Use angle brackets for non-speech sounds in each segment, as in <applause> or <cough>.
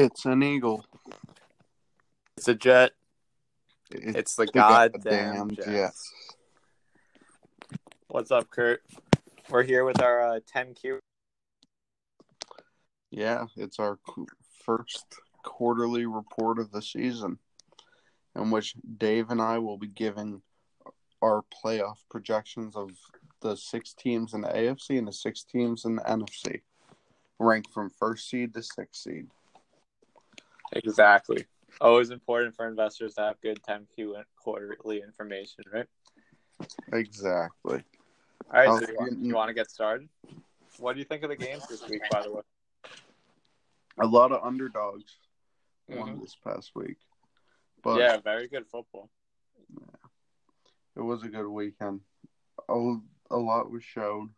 It's an eagle. It's a jet. It's the goddamn Jets. Jets. What's up, Kurt? We're here with our uh, 10Q. Yeah, it's our first quarterly report of the season, in which Dave and I will be giving our playoff projections of the six teams in the AFC and the six teams in the NFC, ranked from first seed to sixth seed. Exactly. Always important for investors to have good 10Q quarterly information, right? Exactly. All right, so you want, you want to get started? What do you think of the games this week, by the way? A lot of underdogs won Mhm. this past week, but Yeah, very good football. Yeah. it was a good weekend. A, a lot was showed,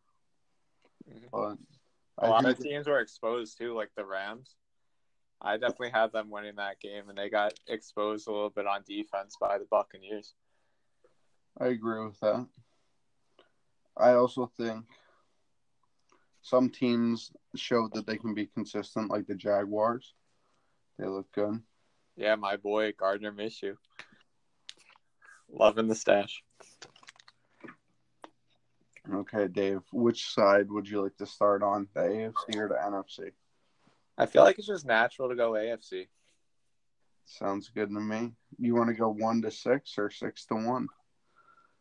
Mhm. but A I lot of teams were exposed too, like the Rams. I definitely had them winning that game, and they got exposed a little bit on defense by the Buccaneers. I agree with that. I also think some teams showed that they can be consistent, like the Jaguars. They look good. Yeah, my boy Gardner Minshew, loving the stash. Okay, Dave, which side would you like to start on, the AFC or the NFC? I feel like it's just natural to go AFC. Sounds good to me. You want to go one to six or six to one?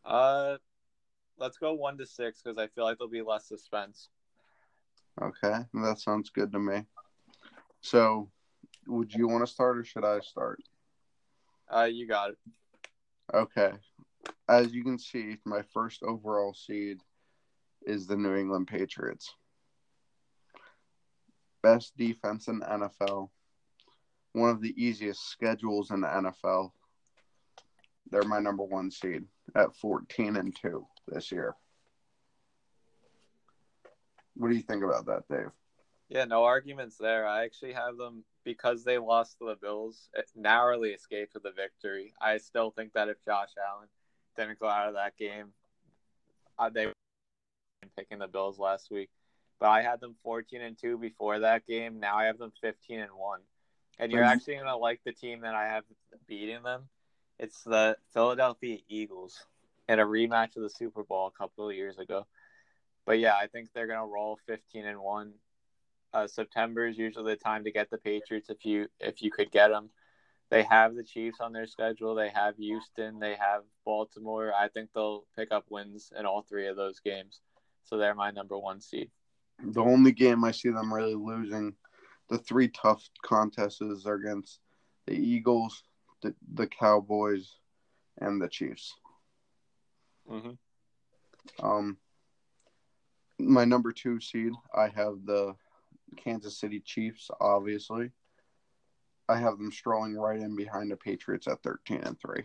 Uh, let's go one to six because I feel like there'll be less suspense. Okay, that sounds good to me. So, would you want to start or should I start? Uh, you got it. Okay. As you can see, my first overall seed is the New England Patriots. Best defense in NFL. One of the easiest schedules in the NFL. They're my number one seed at 14 and 2 this year. What do you think about that, Dave? Yeah, no arguments there. I actually have them because they lost to the Bills, narrowly escaped with a victory. I still think that if Josh Allen didn't go out of that game, uh, they were picking the Bills last week. But I had them 14 and 2 before that game. Now I have them 15 and 1. And you're actually going to like the team that I have beating them. It's the Philadelphia Eagles in a rematch of the Super Bowl a couple of years ago. But yeah, I think they're going to roll 15 and 1 uh, September is usually the time to get the Patriots if you if you could get them. They have the Chiefs on their schedule. They have Houston. They have Baltimore. I think they'll pick up wins in all three of those games. So they're my number one seed. The only game I see them really losing, the three tough contests are against the Eagles, the, the Cowboys, and the Chiefs. Mm-hmm. Um, my number two seed, I have the Kansas City Chiefs. Obviously, I have them strolling right in behind the Patriots at thirteen and three.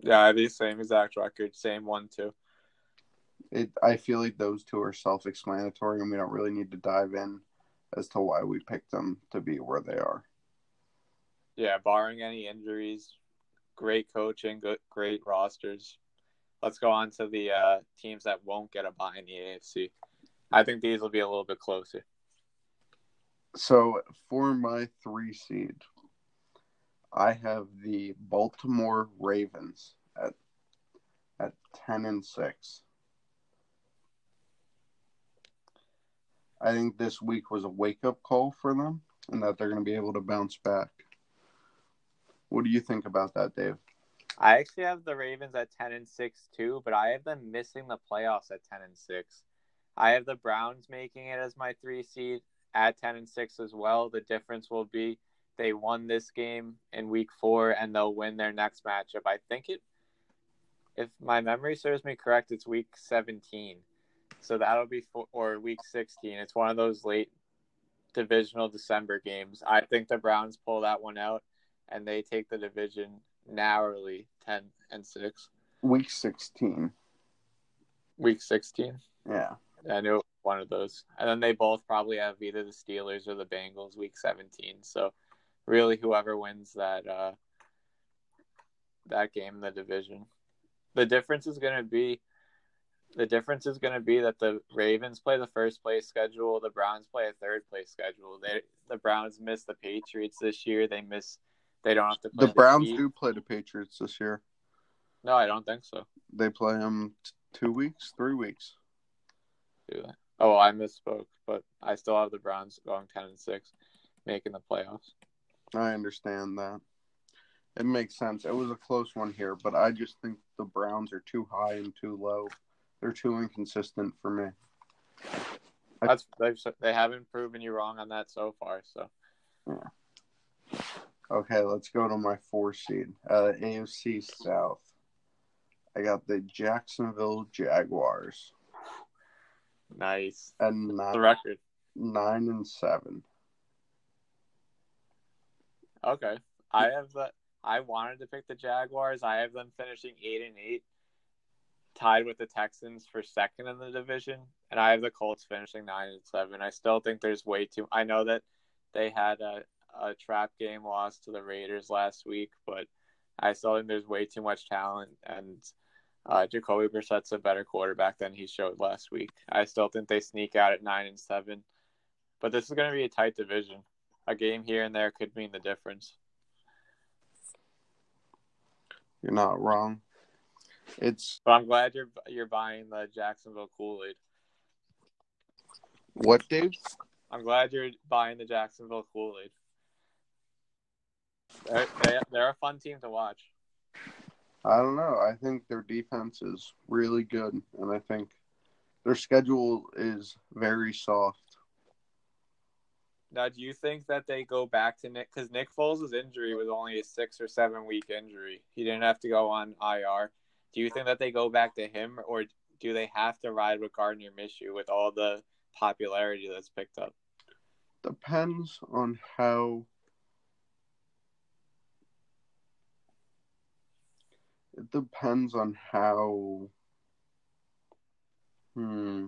Yeah, the same exact record, same one too. It, I feel like those two are self-explanatory, and we don't really need to dive in as to why we picked them to be where they are. Yeah, barring any injuries, great coaching, good, great rosters. Let's go on to the uh, teams that won't get a bye in the AFC. I think these will be a little bit closer. So for my three seed, I have the Baltimore Ravens at at ten and six. I think this week was a wake up call for them and that they're going to be able to bounce back. What do you think about that, Dave? I actually have the Ravens at ten and six too, but I have them missing the playoffs at ten and six. I have the Browns making it as my three seed at ten and six as well. The difference will be they won this game in week four and they'll win their next matchup. I think it if my memory serves me correct, it's week seventeen. So that'll be for, or week sixteen. It's one of those late divisional December games. I think the Browns pull that one out and they take the division narrowly 10 and 6 Week 16. week 16 Yeah. i knew one of those and then they both probably have either the steelers or the bengals week 17 so really whoever wins that uh that game the division the difference is going to be The difference is going to be that the Ravens play the first place schedule, the Browns play a third place schedule. They the Browns miss the Patriots this year. They miss. They don't have to play The Browns Heat. do play the Patriots this year. No, I don't think so. They play them t- two weeks, three weeks. Do? Oh, I misspoke, but I still have the Browns going ten and six, making the playoffs. I understand that. It makes sense. It was a close one here, but I just think the Browns are too high and too low. They're too inconsistent for me. That's they've they haven't proven you wrong on that so far. So Yeah. Okay, let's go to my four seed. Uh, AFC South. I got the Jacksonville Jaguars nice. and The record. nine and seven. Okay, I have the. I wanted to pick the Jaguars. I have them finishing eight and eight, tied with the Texans for second in the division, and I have the Colts finishing nine and seven. I still think there's way too. I know that they had a a trap game loss to the Raiders last week, but I still think there's way too much talent, and uh, Jacoby Brissett's a better quarterback than he showed last week. I still think they sneak out at nine and seven, but this is going to be a tight division. A game here and there could mean the difference. You're not wrong. It's But I'm glad you're you're buying the Jacksonville Kool Aid. what, dude? I'm glad you're buying the Jacksonville Kool Aid. They're, they, they're a fun team to watch. I don't know. I think their defense is really good, and I think their schedule is very soft. Now, do you think that they go back to Nick? Because Nick Foles' injury was only a six or seven week injury. He didn't have to go on IR. Do you think that they go back to him, or do they have to ride with Gardner Minshew with all the popularity that's picked up? Depends on how. It depends on how. Hmm.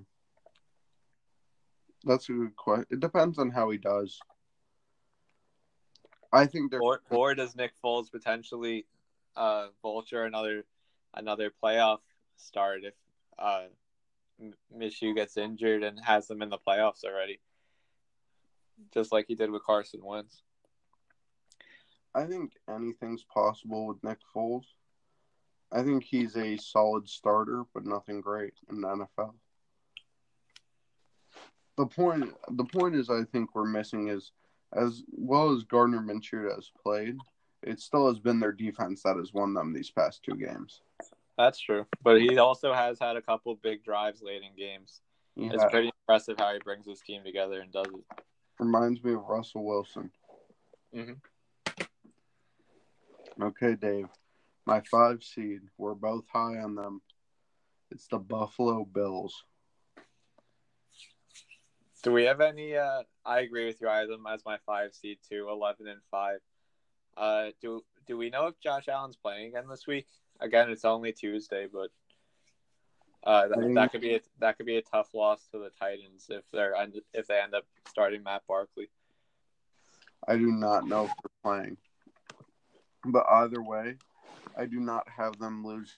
That's a good question. It depends on how he does. I think they're. Or, or does Nick Foles potentially uh, vulture another another playoff start if uh, M- Minshew gets injured and has them in the playoffs already, just like he did with Carson Wentz? I think anything's possible with Nick Foles. I think he's a solid starter, but nothing great in the NFL. The point, the point is, I think we're missing is as well as Gardner Minshew has played, it still has been their defense that has won them these past two games. That's true, but he also has had a couple big drives late in games. He It's pretty impressive how he brings his team together and does it. reminds me of Russell Wilson. Mhm. Okay, Dave. My five seed. We're both high on them. It's the Buffalo Bills. Do we have any? Uh, I agree with you. I have them as my five seed too, eleven and five. Uh, do do we know if Josh Allen's playing again this week? Again, it's only Tuesday, but uh, that, that could be a, that could be a tough loss to the Titans if they're if they end up starting Matt Barkley. I do not know if they're playing. But either way, I do not have them lose.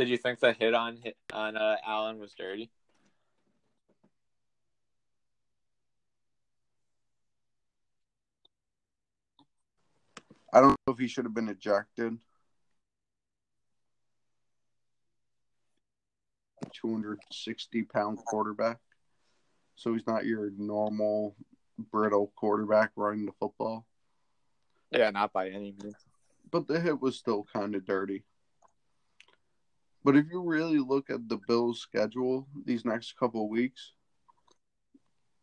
Did you think the hit on hit on uh, Allen was dirty? I don't know if he should have been ejected. 260 pound quarterback. So he's not your normal brittle quarterback running the football. Yeah, not by any means. But the hit was still kind of dirty. But if you really look at the Bills' schedule these next couple of weeks,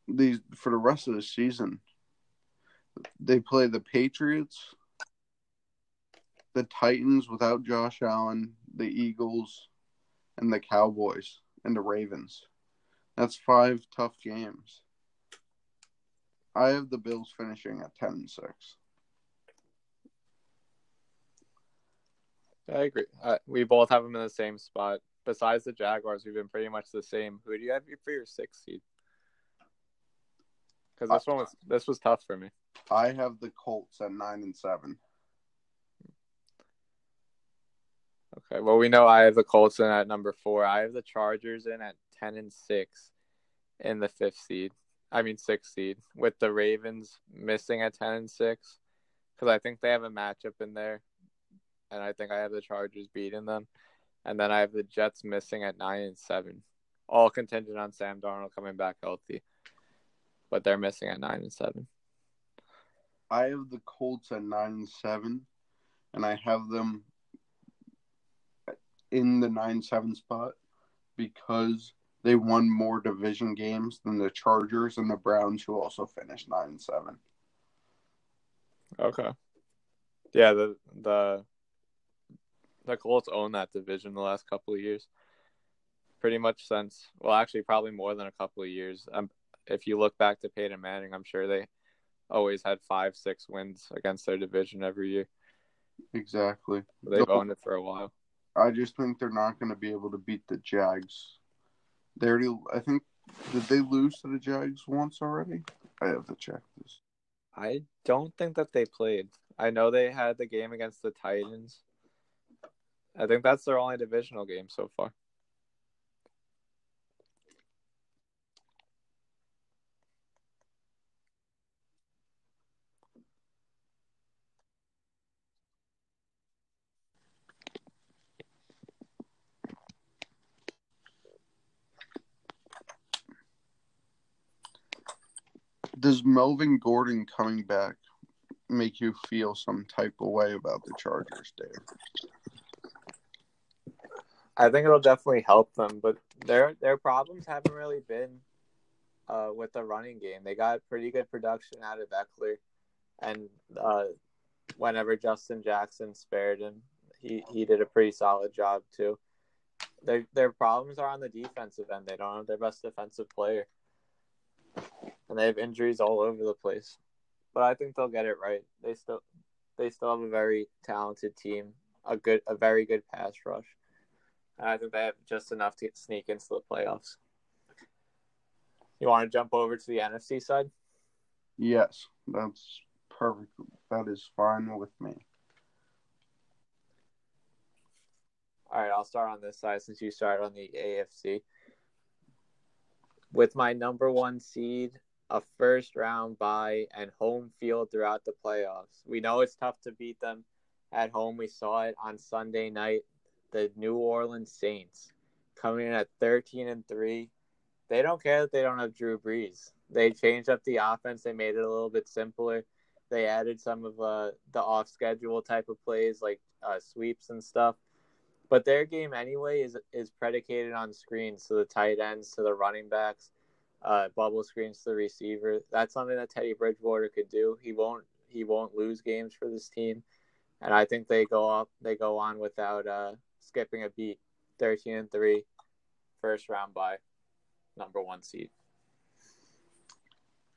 these for the rest of the season, they play the Patriots, the Titans without Josh Allen, the Eagles, and the Cowboys and the Ravens. That's five tough games. I have the Bills finishing at ten and six. I agree. Uh, we both have them in the same spot. Besides the Jaguars, we've been pretty much the same. Who do you have for your sixth seed? Because this one was this was tough for me. I have the Colts at nine and seven. Okay. Well, we know I have the Colts in at number four. I have the Chargers in at ten and six, in the fifth seed. I mean sixth seed with the Ravens missing at ten and six, because I think they have a matchup in there, and I think I have the Chargers beating them, and then I have the Jets missing at nine and seven, all contingent on Sam Darnold coming back healthy, but they're missing at nine and seven. I have the Colts at nine and seven, and I have them in the nine seven spot because they won more division games than the Chargers and the Browns, who also finished nine and seven. Okay. Yeah, the the the Colts own that division the last couple of years. Pretty much since well, actually, probably more than a couple of years. Um, if you look back to Peyton Manning, I'm sure they always had five, six wins against their division every year. Exactly. They've owned it for a while. I just think they're not going to be able to beat the Jags. They already, I think, did they lose to the Jags once already? I have to check this. I don't think that they played. I know they had the game against the Titans. I think that's their only divisional game so far. Does Melvin Gordon coming back make you feel some type of way about the Chargers, Dave? I think it'll definitely help them, but their their problems haven't really been uh, with the running game. They got pretty good production out of Ekeler, and uh, whenever Justin Jackson spared him, he, he did a pretty solid job too. Their their problems are on the defensive end. They don't have their best defensive player, and they have injuries all over the place. But I think they'll get it right. They still they still have a very talented team, a good a very good pass rush. I think they have just enough to sneak into the playoffs. You want to jump over to the NFC side? Yes, that's perfect. That is fine with me. All right, I'll start on this side since you started on the AFC. With my number one seed, a first round bye, and home field throughout the playoffs. We know it's tough to beat them at home. We saw it on Sunday night. The New Orleans Saints coming in at 13 and 3. They don't care that they don't have Drew Brees. They changed up the offense, they made it a little bit simpler. They added some of uh, the off schedule type of plays like uh, sweeps and stuff. But their game anyway is is predicated on screens to the tight ends, to the running backs, uh, bubble screens to the receiver. That's something that Teddy Bridgewater could do. He won't he won't lose games for this team, and I think they go up they go on without uh, skipping a beat. Thirteen and three, first round by number one seed.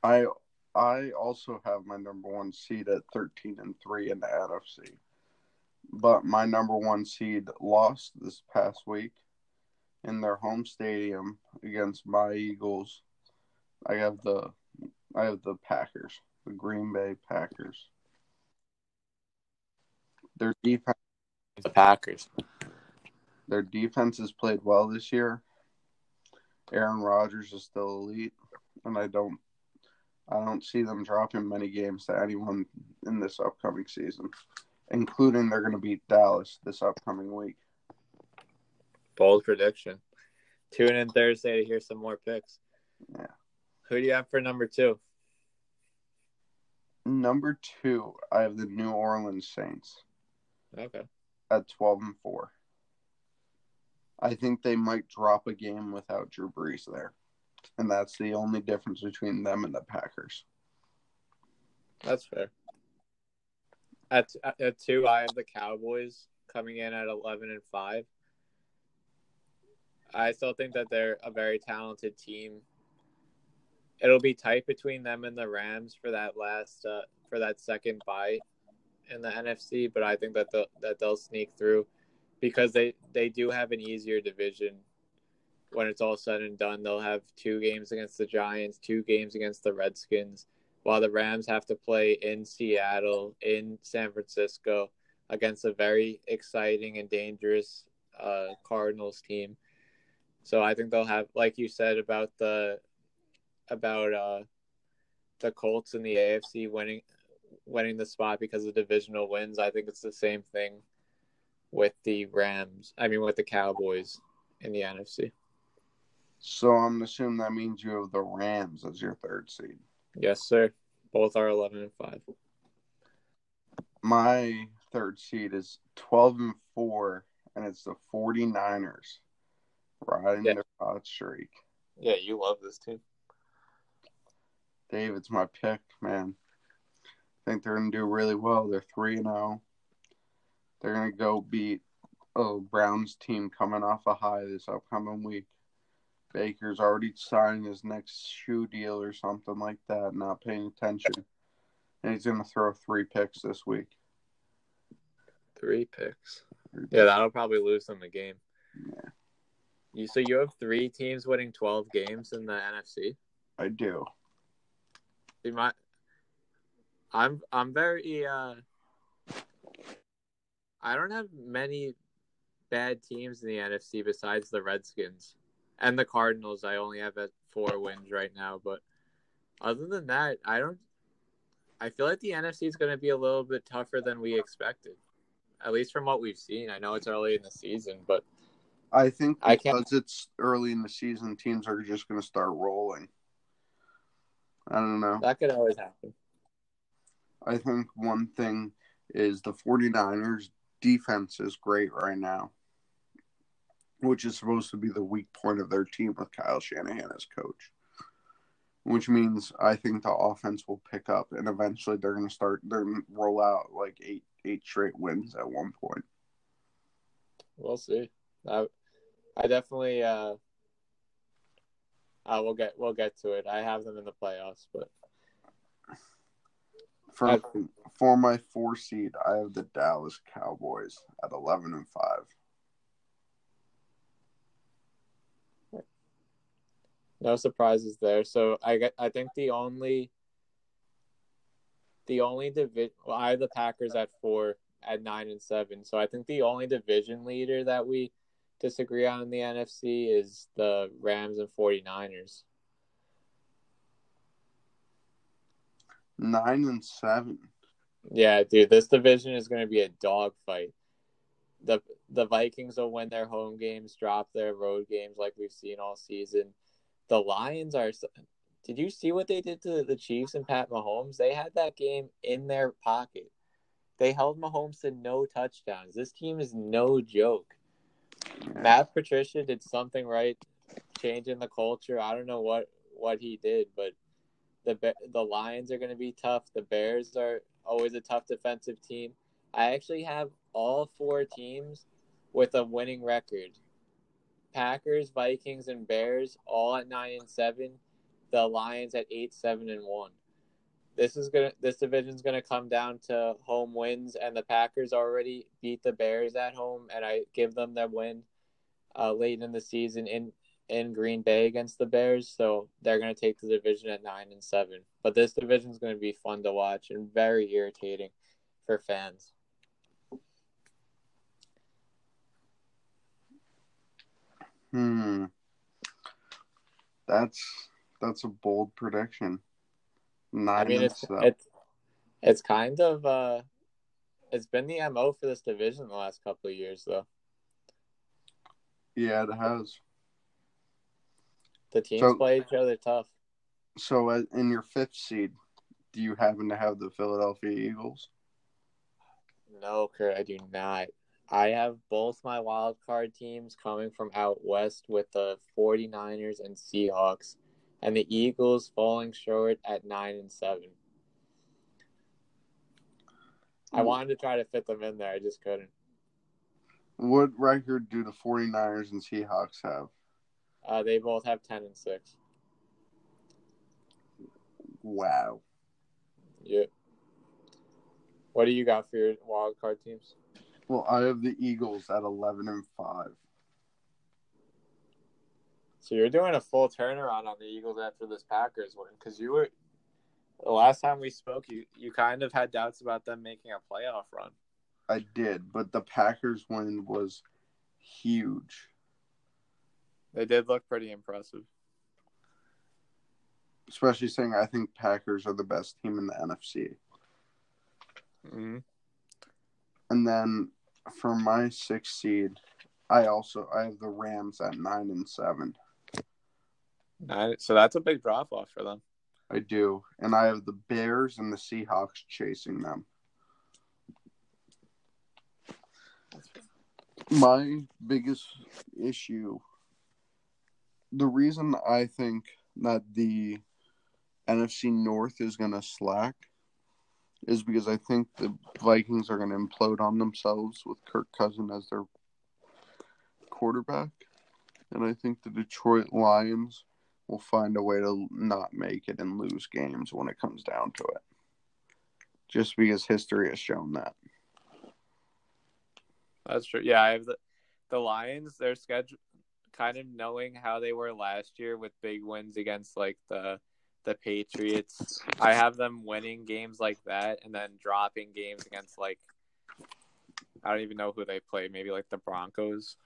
I I also have my number one seed at thirteen and three in the NFC, but my number one seed lost this past week in their home stadium against my Eagles. I have the I have the Packers, the Green Bay Packers. Their defense, The Packers. Their defense has played well this year. Aaron Rodgers is still elite, and I don't I don't see them dropping many games to anyone in this upcoming season, including they're going to beat Dallas this upcoming week. Bold prediction. Tune in Thursday to hear some more picks. Yeah. Who do you have for number two? Number two, I have the New Orleans Saints Okay. at twelve and four. I think they might drop a game without Drew Brees there, and that's the only difference between them and the Packers. That's fair. At at two, I have the Cowboys coming in at eleven and five. I still think that they're a very talented team. It'll be tight between them and the Rams for that last uh, for that second bye in the NFC, but I think that that they'll sneak through because they they do have an easier division when it's all said and done, they'll have two games against the Giants, two games against the Redskins, while the Rams have to play in Seattle, in San Francisco, against a very exciting and dangerous uh, Cardinals team. So I think they'll have, like you said about the about uh, the Colts in the AFC winning winning the spot because of divisional wins. I think it's the same thing with the Rams. I mean, with the Cowboys in the NFC. So I'm assuming that means you have the Rams as your third seed. Yes, sir. Both are 11 and 5. My third seed is 12 and 4, and it's the 49ers riding Yeah. their hot streak. Yeah, you love this team. Dave, it's my pick, man. I think they're going to do really well. They're 3 and 0. They're going to go beat a Browns team coming off a high this upcoming week. Baker's already signing his next shoe deal or something like that, not paying attention. And he's going to throw three picks this week. Three picks. Yeah, that'll probably lose them the game. Yeah. You so you have three teams winning 12 games in the NFC. I do. See, my, I'm I'm very uh I don't have many bad teams in the NFC besides the Redskins and the Cardinals. I only have at four wins right now, but other than that, I don't. I feel like the NFC is going to be a little bit tougher than we expected, at least from what we've seen. I know it's early in the season, but I think I because can't- it's early in the season, teams are just going to start rolling. I don't know. that could always happen. I think one thing is the 49ers defense is great right now, which is supposed to be the weak point of their team with Kyle Shanahan as coach. Which means I think the offense will pick up and eventually they're going to start they're going to roll out like eight eight straight wins at one point. We'll see. I, I definitely. uh uh, we'll get we'll get to it. I have them in the playoffs, but For I- for my four seed, I have the Dallas Cowboys at 11 and 5. no surprises there. So I get, I think the only the only division well, I have the Packers at four at nine and seven. So I think the only division leader that we disagree on in the NFC is the Rams and 49ers. 9 and 7. Yeah, dude, this division is going to be a dogfight. the The Vikings will win their home games, drop their road games like we've seen all season. The Lions are. Did you see what they did to the Chiefs and Pat Mahomes? They had that game in their pocket. They held Mahomes to no touchdowns. This team is no joke. Matt Patricia did something right, changing the culture. I don't know what what he did, but the the Lions are going to be tough. The Bears are always a tough defensive team. I actually have all four teams with a winning record. Packers, Vikings, and Bears all at nine and seven. The Lions at eight, seven, and one. This is gonna this division's gonna come down to home wins, and the Packers already beat the Bears at home, and I give them their win uh, late in the season in in Green Bay against the Bears, so they're going to take the division at nine and seven. But this division is going to be fun to watch and very irritating for fans. Hmm. That's that's a bold prediction. Nine I mean, it's it's it's kind of uh, it's been the mo for this division the last couple of years, though. yeah, it has. The teams So- play each other tough. So, uh, in your fifth seed, do you happen to have the Philadelphia Eagles? No, Kurt, I do not. I have both my wild card teams coming from out west with the 49ers and Seahawks, and the Eagles falling short at 9 and 7. I Hmm. wanted to try to fit them in there, I just couldn't. What record do the 49ers and Seahawks have? Uh, they both have 10 and 6. Wow. Yep. What do you got for your wild card teams? Well, I have the Eagles at 11 and 5. So you're doing a full turnaround on the Eagles after this Packers win because you were the last time we spoke, you you kind of had doubts about them making a playoff run. I did, but the Packers win was huge. They did look pretty impressive. Especially saying I think Packers are the best team in the NFC. Mm-hmm. And then for my sixth seed, I also I have the Rams at nine and seven. Nine, so that's a big drop off for them. I do, and I have the Bears and the Seahawks chasing them. My biggest issue, the reason I think that the NFC North is going to slack is because I think the Vikings are going to implode on themselves with Kirk Cousin as their quarterback. And I think the Detroit Lions will find a way to not make it and lose games when it comes down to it. Just because history has shown that. That's true. Yeah, I have the the Lions, their schedule kind of knowing how they were last year with big wins against like the the Patriots. I have them winning games like that and then dropping games against like I don't even know who they play, maybe like the Broncos.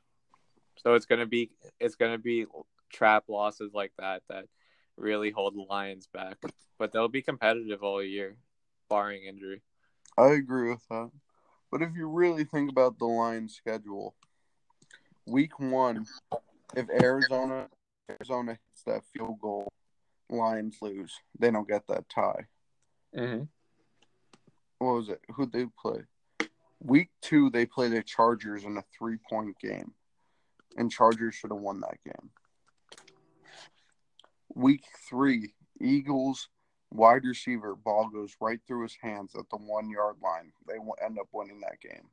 So it's gonna be it's gonna be trap losses like that that really hold the Lions back. But they'll be competitive all year, barring injury. I agree with that. But if you really think about the Lions schedule, week one, if Arizona Arizona hits that field goal, Lions lose. They don't get that tie. Mm-hmm. What was it? Who'd they play? Week two, they play the Chargers in a three point game. And Chargers should have won that game. Week three, Eagles wide receiver ball goes right through his hands at the one yard line. They end up winning that game.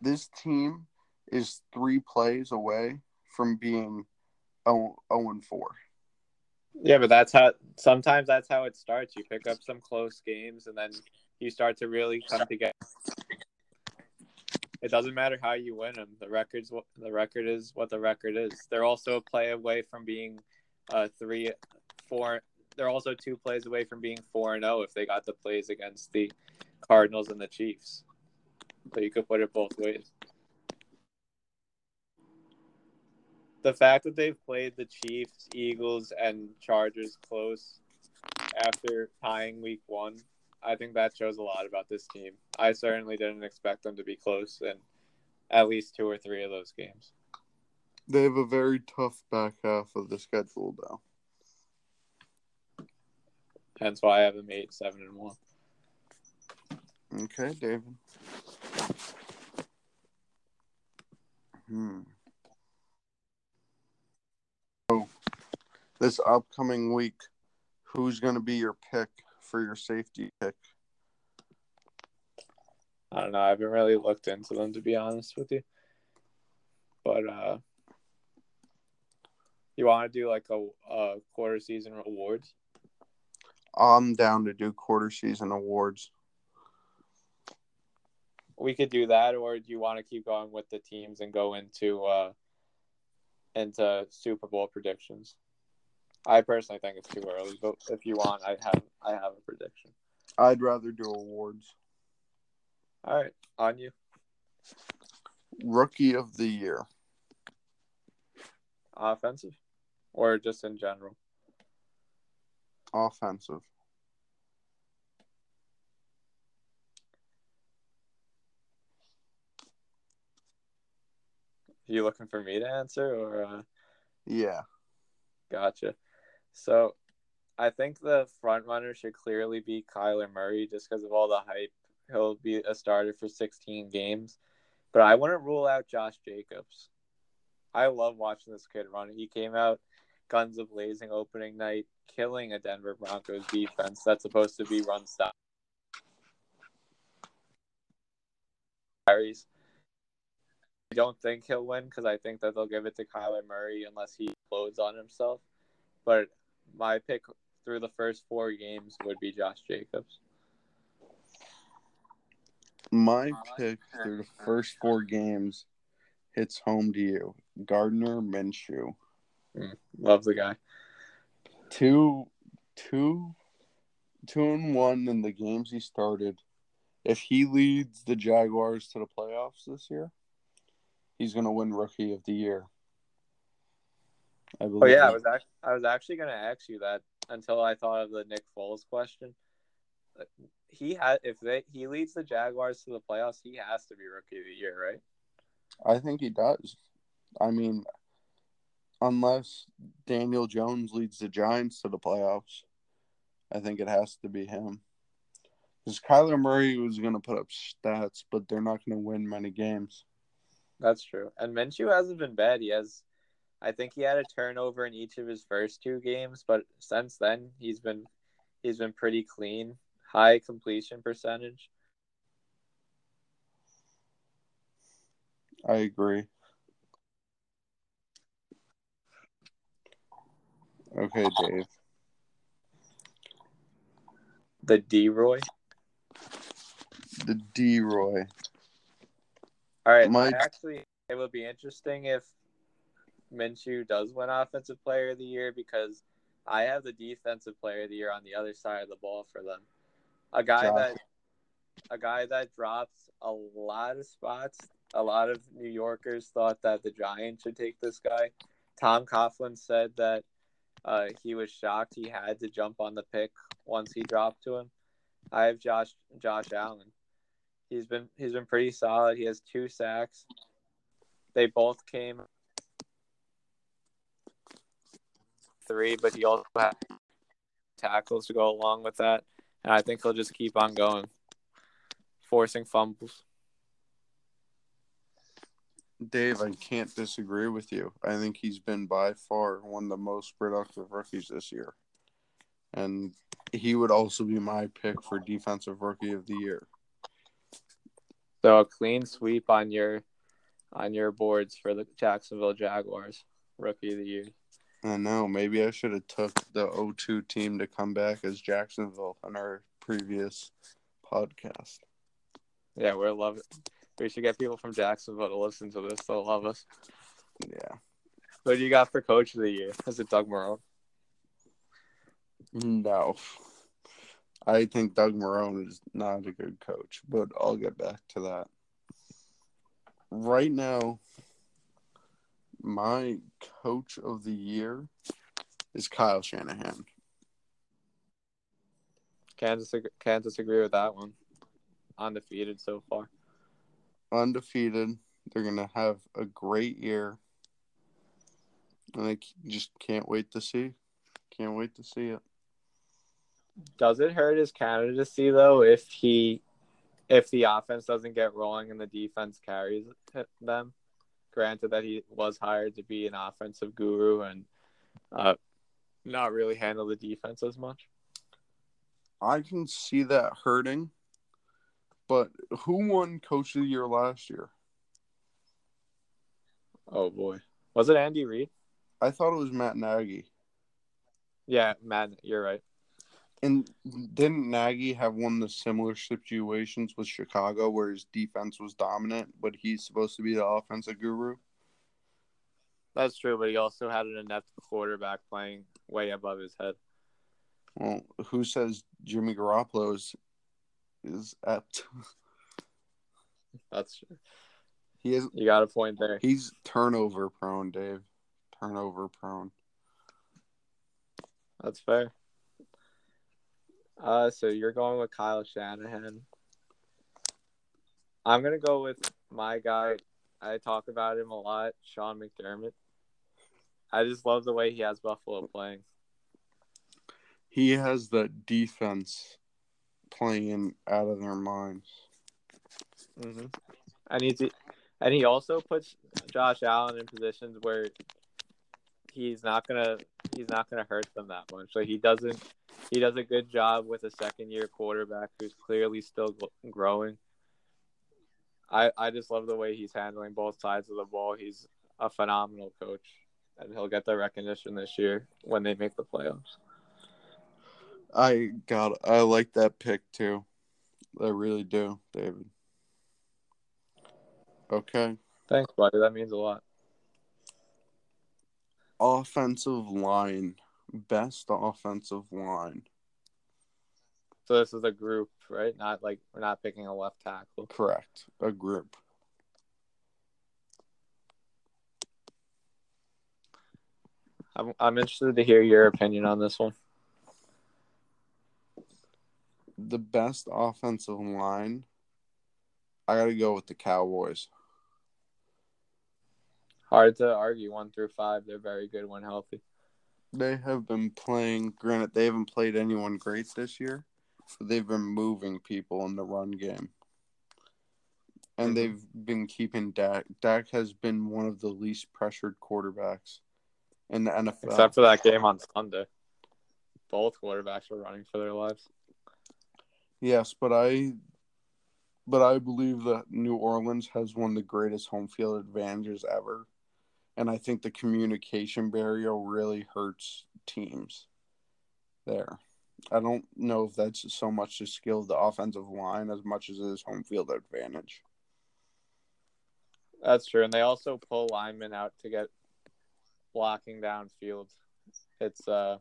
This team is three plays away from being 0, 0 and 4. Yeah, but that's how sometimes that's how it starts. You pick up some close games and then you start to really come together. It doesn't matter how you win them. The record's the record is what the record is. They're also a play away from being uh three, four. They're also two plays away from being four and zero if they got the plays against the Cardinals and the Chiefs. So you could put it both ways. The fact that they've played the Chiefs, Eagles, and Chargers close after tying Week One I think that shows a lot about this team. I certainly didn't expect them to be close in at least two or three of those games. They have a very tough back half of the schedule, though. Hence why I have them eight, seven, and one. Okay, David. Hmm. So, this upcoming week, who's going to be your pick for your safety pick? I don't know. I haven't really looked into them to be honest with you. But uh you want to do like a, a quarter season awards? I'm down to do quarter season awards. We could do that, or do you want to keep going with the teams and go into uh into Super Bowl predictions? I personally think it's too early, but if you want, I have I have a prediction. I'd rather do awards. All right, on you. Rookie of the year. Offensive, or just in general. Offensive. you looking for me to answer, or? Uh... Yeah. Gotcha. So I think the front runner should clearly be Kyler Murray just because of all the hype. He'll be a starter for 16 games. But I wouldn't rule out Josh Jacobs. I love watching this kid run. He came out guns a blazing opening night, killing a Denver Broncos defense that's supposed to be run stop. I don't think he'll win because I think that they'll give it to Kyler Murray unless he blows on himself. But my pick through the first four games would be Josh Jacobs. My pick through the first four games hits home to you. Gardner Minshew. Mm, love the guy. Two, two, two and one in the games he started. If he leads the Jaguars to the playoffs this year, he's gonna win Rookie of the Year. I believe. Oh yeah, I was act- I was actually gonna ask you that until I thought of the Nick Foles question. Uh, he had if they he leads the Jaguars to the playoffs, he has to be Rookie of the Year, right? I think he does. I mean, unless Daniel Jones leads the Giants to the playoffs, I think it has to be him. Because Kyler Murray was going to put up stats, but they're not going to win many games. That's true. And Minshew hasn't been bad. He has, I think he had a turnover in each of his first two games, but since then he's been he's been pretty clean, high completion percentage. I agree. Okay, Dave. The D Roy. The D Roy. All right, Mike- actually it would be interesting if Minshew does win Offensive Player of the Year because I have the Defensive Player of the Year on the other side of the ball for them. A guy Josh. that a guy that drops a lot of spots. A lot of New Yorkers thought that the Giants should take this guy. Tom Coughlin said that uh, he was shocked he had to jump on the pick once he dropped to him. I have Josh Josh Allen. He's been he's been pretty solid. He has two sacks. They both came three, but he also has tackles to go along with that. And I think he'll just keep on going, forcing fumbles. Dave, I can't disagree with you. I think he's been by far one of the most productive rookies this year. And he would also be my pick for defensive rookie of the year. So a clean sweep on your on your boards for the Jacksonville Jaguars rookie of the year. I know. Maybe I should have took the 0-2 team to come back as Jacksonville on our previous podcast. Yeah, we're love it. We should get people from Jacksonville to listen to this. They'll love us. Yeah. What do you got for coach of the year? Is it Doug Marrone? No. I think Doug Marrone is not a good coach, but I'll get back to that. Right now, my coach of the year is Kyle Shanahan. Can't disagree, can't disagree with that one. Undefeated so far. Undefeated. They're going to have a great year. And I just can't wait to see. Can't wait to see it. Does it hurt his candidacy though if he if the offense doesn't get rolling and the defense carries them? Granted that he was hired to be an offensive guru and uh, not really handle the defense as much. I can see that hurting. But who won coach of the year last year? Oh boy, was it Andy Reid? I thought it was Matt Nagy. Yeah, Matt, you're right. And didn't Nagy have one of the similar situations with Chicago where his defense was dominant, but he's supposed to be the offensive guru? That's true, but he also had an inept quarterback playing way above his head. Well, who says Jimmy Garoppolo is, is apt? That's true. He is You got a point there. he's turnover prone, Dave. Turnover prone. That's fair. Uh, so you're going with Kyle Shanahan. I'm gonna go with my guy. I talk about him a lot, Sean McDermott. I just love the way he has Buffalo playing. He has the defense playing out of their minds. Mm-hmm. And he's and he also puts Josh Allen in positions where he's not gonna he's not gonna hurt them that much. Like he doesn't he does a good job with a second year quarterback who's clearly still growing. I I just love the way he's handling both sides of the ball. He's a phenomenal coach, and he'll get the recognition this year when they make the playoffs. I got I like that pick too. I really do, David. Okay. Thanks, buddy. That means a lot. Offensive line, best offensive line. So this is a group, right? Not like we're not picking a left tackle. Correct. A group. I'm I'm interested to hear your opinion on this one. The best offensive line. I got to go with the Cowboys. Hard to argue. One through five, they're very good when healthy. They have been playing. Granted, they haven't played anyone great this year, but they've been moving people in the run game, and Mhm. they've been keeping Dak. Dak has been one of the least pressured quarterbacks in the NFL. Except for that game on Sunday. Both quarterbacks were running for their lives. Yes, but I but I believe that New Orleans has one of the greatest home field advantages ever. And I think the communication barrier really hurts teams there. I don't know if that's so much the skill of the offensive line as much as it is home field advantage. That's true. And they also pull linemen out to get blocking downfield. It's uh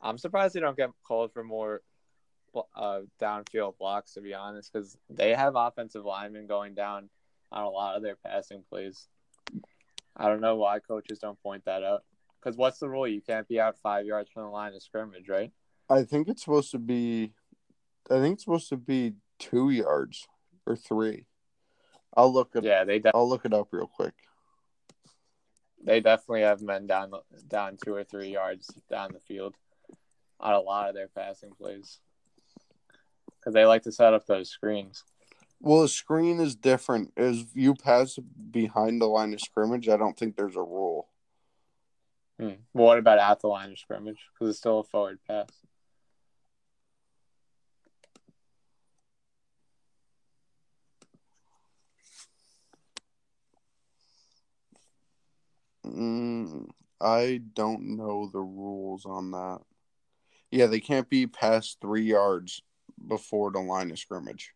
I'm surprised they don't get called for more uh, downfield blocks to be honest because they have offensive linemen going down on a lot of their passing plays. I don't know why coaches don't point that out. Because what's the rule? You can't be out five yards from the line of scrimmage, right? I think it's supposed to be I think it's supposed to be two yards or three. I'll look it Yeah, they de- I'll look it up real quick. they definitely have men down down two or three yards down the field on a lot of their passing plays because they like to set up those screens. Well, a screen is different. As you pass behind the line of scrimmage, I don't think there's a rule. Hmm. Well, what about at the line of scrimmage? Because it's still a forward pass. Mm, I don't know the rules on that. Yeah, they can't be past three yards before the line of scrimmage.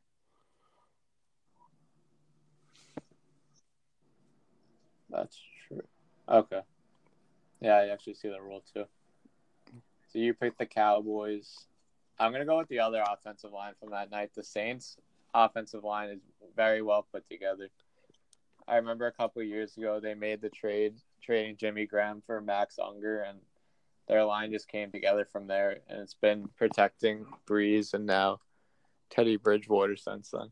That's true. Okay. Yeah, I actually see the rule too. So you picked the Cowboys. I'm gonna go with the other offensive line from that night. The Saints offensive line is very well put together. I remember a couple years ago they made the trade trading Jimmy Graham for Max Unger and their line just came together from there and it's been protecting Brees and now Teddy Bridgewater since then.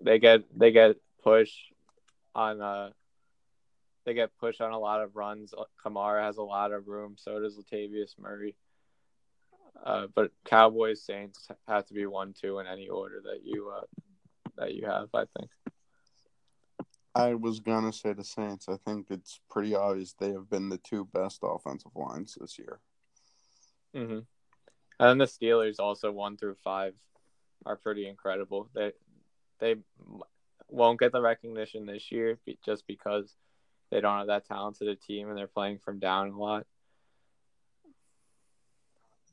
They get they get push on uh they get pushed on a lot of runs. Kamara has a lot of room. So does Latavius Murray. Uh, but Cowboys Saints have to be one two in any order that you uh, that you have. I think. I was gonna say the Saints. I think it's pretty obvious they have been the two best offensive lines this year. Mm-hmm. And the Steelers also one through five are pretty incredible. They they won't get the recognition this year just because they don't have that talented a team and they're playing from down a lot.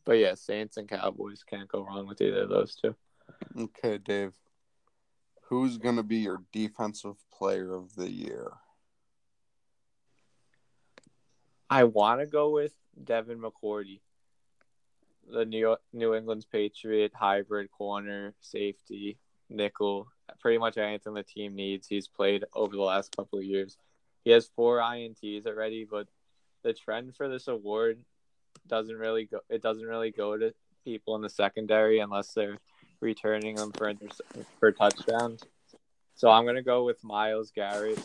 But yeah, Saints and Cowboys can't go wrong with either of those two. Okay, Dave. Who's gonna be your defensive player of the year? I want to go with Devin McCourty, the New New England's Patriot hybrid corner, safety, nickel, pretty much anything the team needs. He's played over the last couple of years. He has four ints already, but the trend for this award doesn't really go. It doesn't really go to people in the secondary unless they're returning them for for touchdowns. So I'm gonna go with Myles Garrett.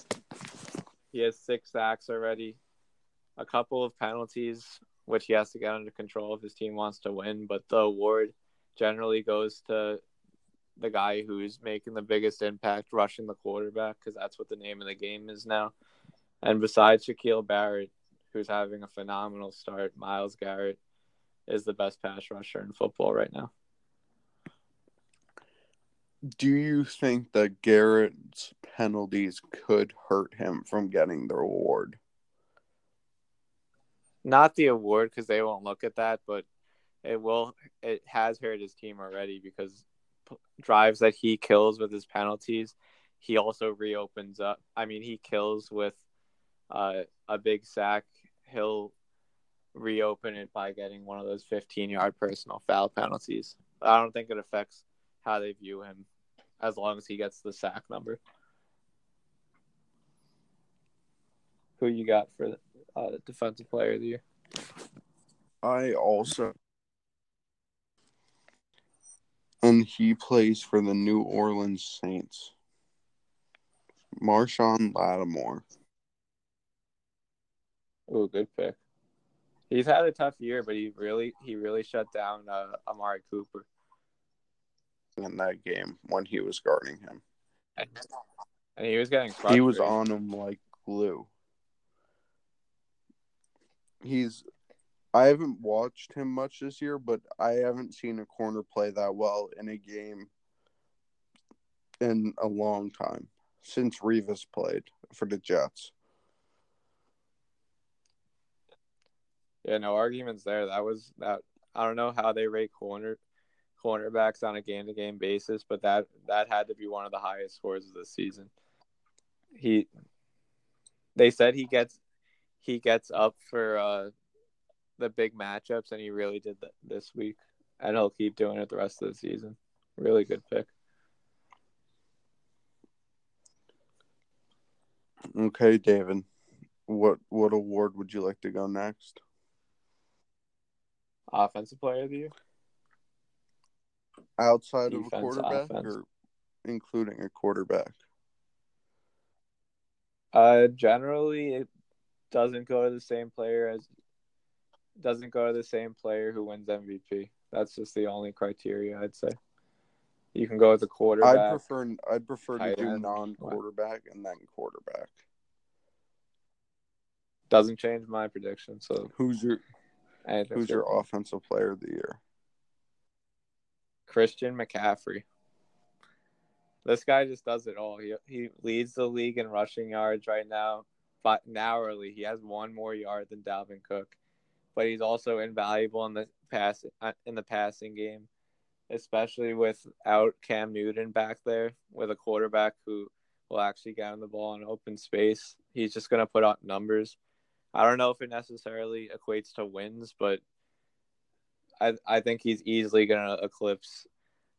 He has six sacks already, a couple of penalties, which he has to get under control if his team wants to win. But the award generally goes to the guy who's making the biggest impact rushing the quarterback because that's what the name of the game is now. And besides Shaquil Barrett, who's having a phenomenal start, Myles Garrett is the best pass rusher in football right now. Do you think that Garrett's penalties could hurt him from getting the award? Not the award because they won't look at that, but it will. It has hurt his team already because drives that he kills with his penalties, he also reopens up. I mean, he kills with uh, a big sack, he'll reopen it by getting one of those 15 yard personal foul penalties. I don't think it affects how they view him as long as he gets the sack number. Who you got for the uh, defensive player of the year? I also. And he plays for the New Orleans Saints. Marshon Lattimore. Oh, good pick. He's had a tough year, but he really he really shut down uh, Amari Cooper in that game when he was guarding him. <laughs> And he was getting he was on him like glue. He's I haven't watched him much this year, but I haven't seen a corner play that well in a game in a long time since Revis played for the Jets. Yeah, no arguments there. That was that. I don't know how they rate corner cornerbacks on a game to game basis, but that that had to be one of the highest scores of the season. He, they said he gets he gets up for uh, the big matchups, and he really did that this week, and he'll keep doing it the rest of the season. Really good pick. Okay, David. What what award would you like to go next? Offensive player of the year? Outside Defense, of a quarterback offense. or including a quarterback? Uh generally it doesn't go to the same player as doesn't go to the same player who wins MVP. That's just the only criteria I'd say. You can go with a quarterback. I'd prefer I'd prefer to do non quarterback and then quarterback. Doesn't change my prediction. So who's your who's your offensive player of the year? Christian McCaffrey. This guy just does it all. He he leads the league in rushing yards right now, but narrowly he has one more yard than Dalvin Cook, but he's also invaluable in the pass uh, in the passing game, especially without Cam Newton back there with a quarterback who will actually get on the ball in open space. He's just going to put up numbers. I don't know if it necessarily equates to wins, but I I think he's easily going to eclipse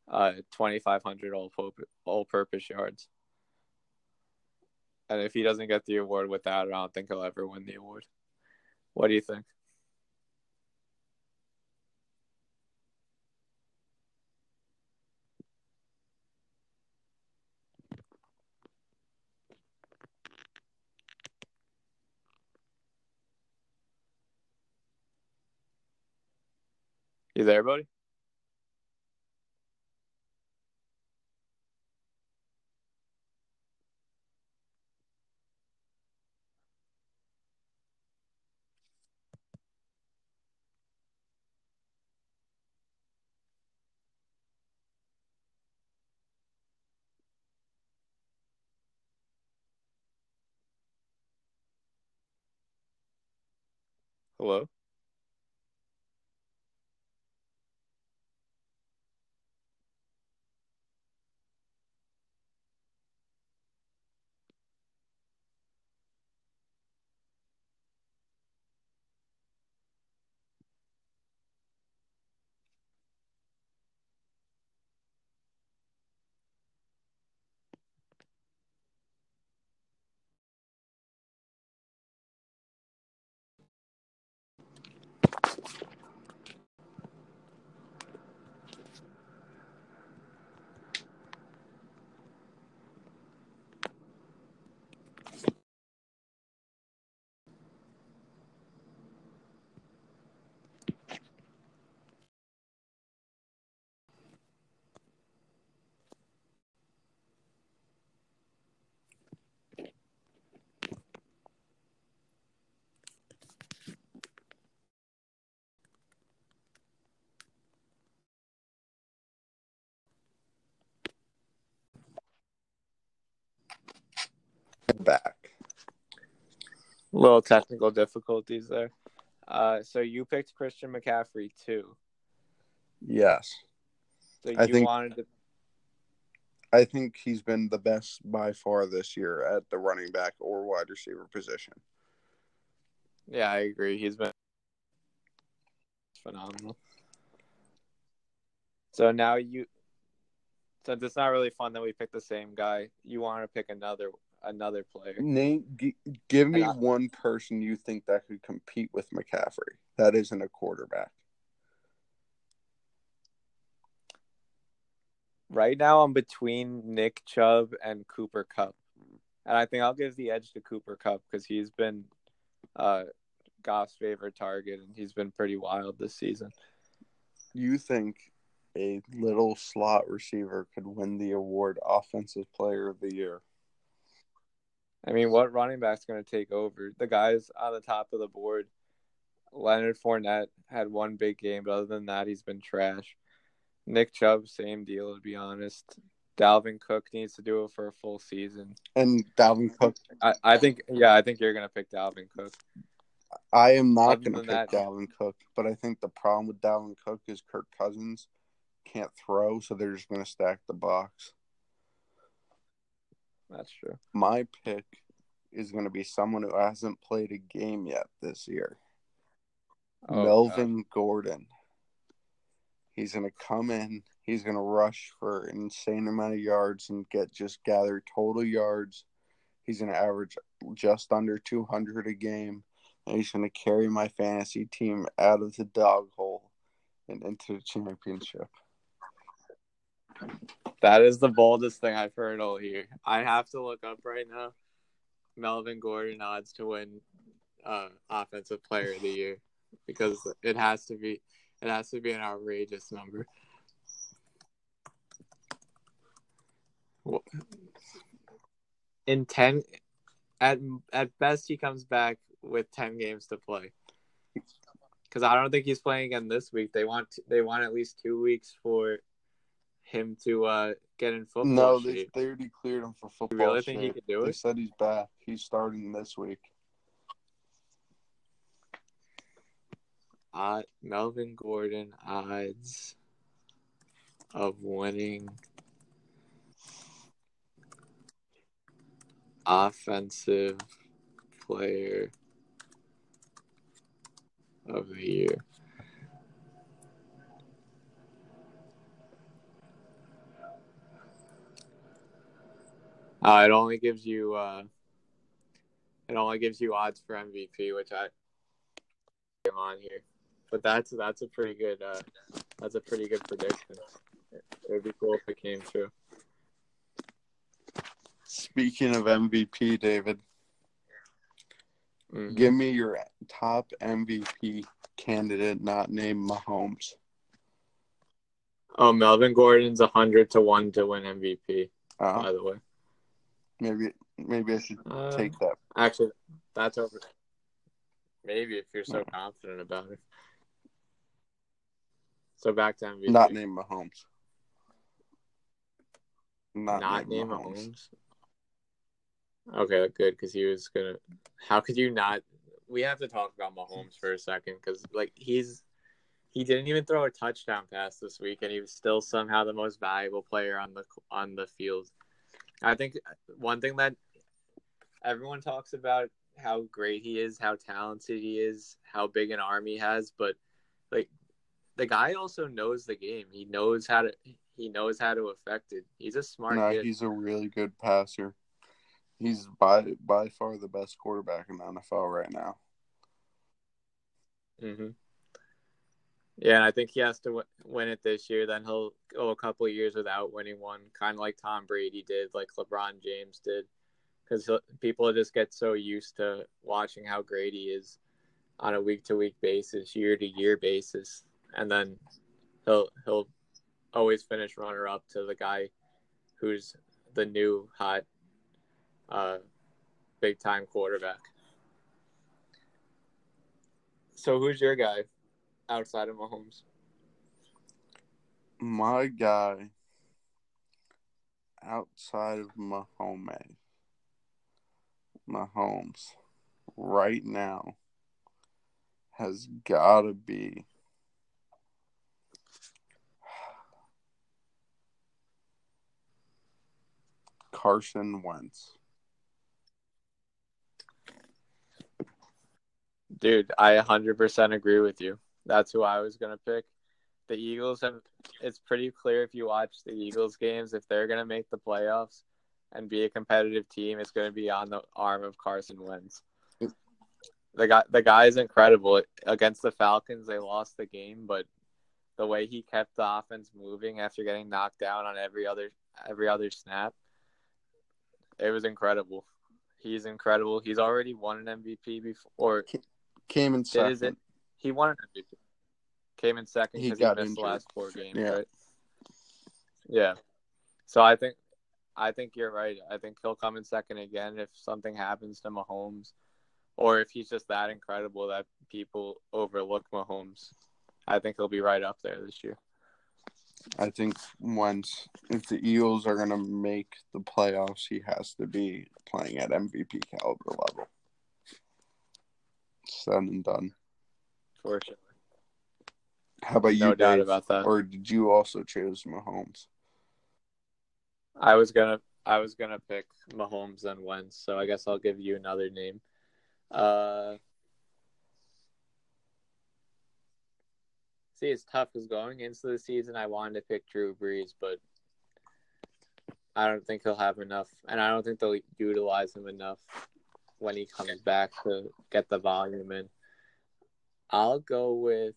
uh 2500 all all purpose yards. And if he doesn't get the award with that, I don't think he'll ever win the award. What do you think? You there, buddy? Hello? Back. Little technical difficulties there. Uh, so you picked Christian McCaffrey too. Yes. So you I think, wanted to. I think he's been the best by far this year at the running back or wide receiver position. Yeah, I agree. He's been phenomenal. So now you, since it's not really fun that we pick the same guy, you want to pick another another player. Nate, g- give me one person you think that could compete with McCaffrey. That isn't a quarterback. Right now, I'm between Nick Chubb and Cooper Kupp, and I think I'll give the edge to Cooper Kupp because he's been uh, Goff's favorite target, and he's been pretty wild this season. You think a little slot receiver could win the award Offensive Player of the Year? I mean, what running back's going to take over? The guys on the top of the board, Leonard Fournette had one big game, but other than that, he's been trash. Nick Chubb, same deal, to be honest. Dalvin Cook needs to do it for a full season. And Dalvin Cook, I, I think, yeah, I think you're going to pick Dalvin Cook. I am not going to pick that- Dalvin Cook, but I think the problem with Dalvin Cook is Kirk Cousins can't throw, so they're just going to stack the box. That's true. My pick is going to be someone who hasn't played a game yet this year. Oh, Melvin Gordon. He's going to come in. He's going to rush for an insane amount of yards and get just gather total yards. He's going to average just under 200 a game. And he's going to carry my fantasy team out of the dog hole and into the championship. That is the boldest thing I've heard all year. I have to look up right now. Melvin Gordon odds to win uh, offensive player of the year because it has to be it has to be an outrageous number. In ten, at at best he comes back with ten games to play. Because I don't think he's playing again this week. They want they want at least two weeks for him to uh, get in football No, they, shape. they already cleared him for football. You really think he shape. could do They it? said he's back. He's starting this week. Uh, Melvin Gordon odds of winning offensive player of the year. Uh, it only gives you uh, it only gives you odds for MVP, which I am on here. But that's that's a pretty good uh, that's a pretty good prediction. It would be cool if it came true. Speaking of MVP, David, Mhm. give me your top MVP candidate not named Mahomes. Oh, Melvin Gordon's a hundred to one to win MVP. Uh, By the way, maybe maybe I should uh, take that. actually, that's over. Maybe if you're so confident about it. So back to MVP. Not named Mahomes. Not, not name Mahomes. Mahomes. Okay, good because he was gonna. How could you not? We have to talk about Mahomes for a second because like he's he didn't even throw a touchdown pass this week, and he was still somehow the most valuable player on the on the field. I think one thing that everyone talks about how great he is, how talented he is, how big an arm he has, but like the guy also knows the game. He knows how to he knows how to affect it. He's a smart No, kid. he's a really good passer. He's by by far the best quarterback in the NFL right now. hmm Yeah, and I think he has to w- win it this year. Then he'll go a couple of years without winning one, kind of like Tom Brady did, like LeBron James did, because people just get so used to watching how great he is on a week to week basis, year to year basis, and then he'll he'll always finish runner up to the guy who's the new hot, uh, big time quarterback. So who's your guy outside of Mahomes? My guy outside of Mahomes, Mahomes, right now has got to be Carson Wentz. Dude, I 100% agree with you. That's who I was going to pick. The Eagles have it's pretty clear if you watch the Eagles games if they're going to make the playoffs and be a competitive team, it's going to be on the arm of Carson Wentz. The guy the guy is incredible. Against the Falcons, they lost the game, but the way he kept the offense moving after getting knocked down on every other every other snap, it was incredible. He's incredible. He's already won an MVP before. Came in second. Is? He won an MVP. Came in second because he, got missed injured. the last four games, Yeah. right? Yeah. So I think I think you're right. I think he'll come in second again if something happens to Mahomes, or if he's just that incredible that people overlook Mahomes. I think he'll be right up there this year. I think once if the Eagles are gonna make the playoffs, he has to be playing at MVP caliber level. Said and done. For sure. How about you, No doubt Dave? about that. Or did you also choose Mahomes? I was gonna I was gonna pick Mahomes and Wentz, so I guess I'll give you another name. Uh, see, it's tough because going into the season, I wanted to pick Drew Brees, but I don't think he'll have enough, and I don't think they'll utilize him enough when he comes back to get the volume in. I'll go with.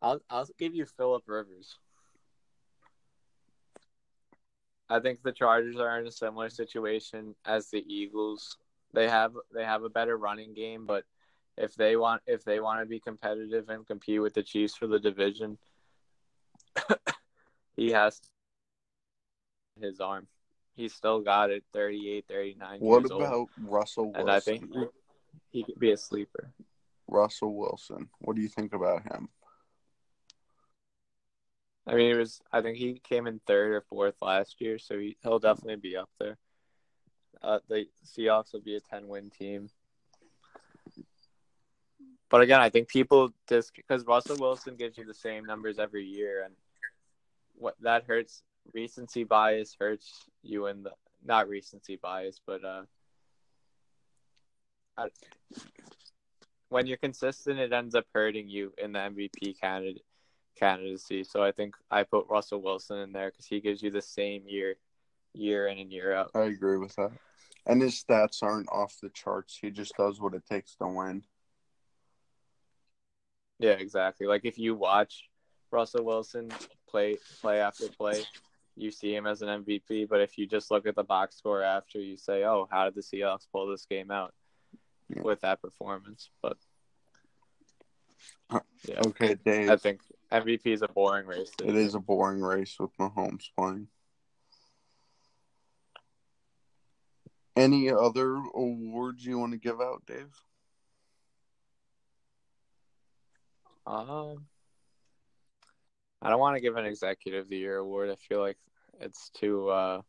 I'll I'll give you Philip Rivers. I think the Chargers are in a similar situation as the Eagles. They have they have a better running game, but if they want if they want to be competitive and compete with the Chiefs for the division, <coughs> he has his arm. He's still got it 38, 39 What years old. about Russell Wilson? And I think he, could be a sleeper. Russell Wilson. What do you think about him? I mean, it was. I think he came in third or fourth last year, so he, he'll definitely be up there. Uh, the Seahawks will be a ten-win team, but again, I think people just because Russell Wilson gives you the same numbers every year, and what that hurts recency bias hurts you in the not recency bias, but uh, I, when you're consistent, it ends up hurting you in the MVP candidate candidacy. So I think I put Russell Wilson in there because he gives you the same year, year in and year out. I agree with that. And his stats aren't off the charts. He just does what it takes to win. Yeah, exactly. Like if you watch Russell Wilson play play after play, you see him as an MVP. But if you just look at the box score after, you say, "Oh, how did the Seahawks pull this game out Yeah. with that performance?" But yeah, Okay, Dave. I think MVP is a boring race. this It is a boring race with Mahomes playing. Any other awards you want to give out, Dave? Um, I don't want to give an executive of the year award. I feel like it's too. Uh,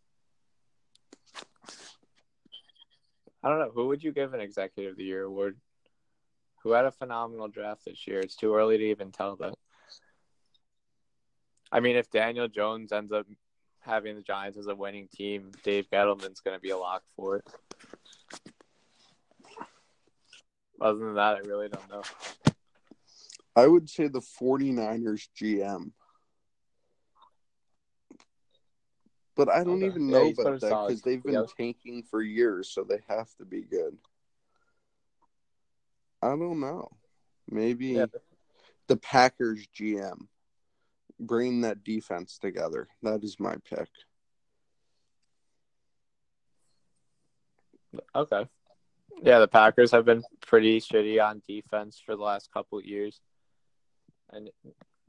I don't know. Who would you give an executive of the year award? Who had a phenomenal draft this year? It's too early to even tell that. I mean, if Daniel Jones ends up having the Giants as a winning team, Dave Gettleman's going to be a lock for it. Other than that, I really don't know. I would say the 49ers GM. But I don't Okay. even know put about that because they've been yeah. tanking for years, so they have to be good. I don't know. Maybe Yeah. the Packers GM. Bring that defense together. That is my pick. Okay. Yeah, the Packers have been pretty shitty on defense for the last couple of years, and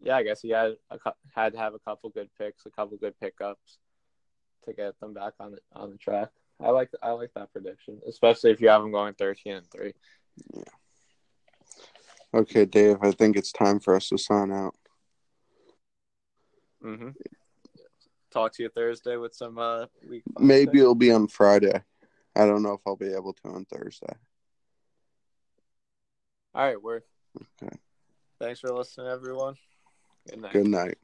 yeah, I guess he had a, had to have a couple good picks, a couple good pickups to get them back on the on the track. I like I like that prediction, especially if you have them going thirteen and three. Yeah. Okay, Dave, I think it's time for us to sign out. Mm-hmm. Talk to you Thursday with some uh week. Maybe it'll be on Friday. I don't know if I'll be able to on Thursday. All right, we're Okay. Thanks for listening, everyone. Good night. Good night.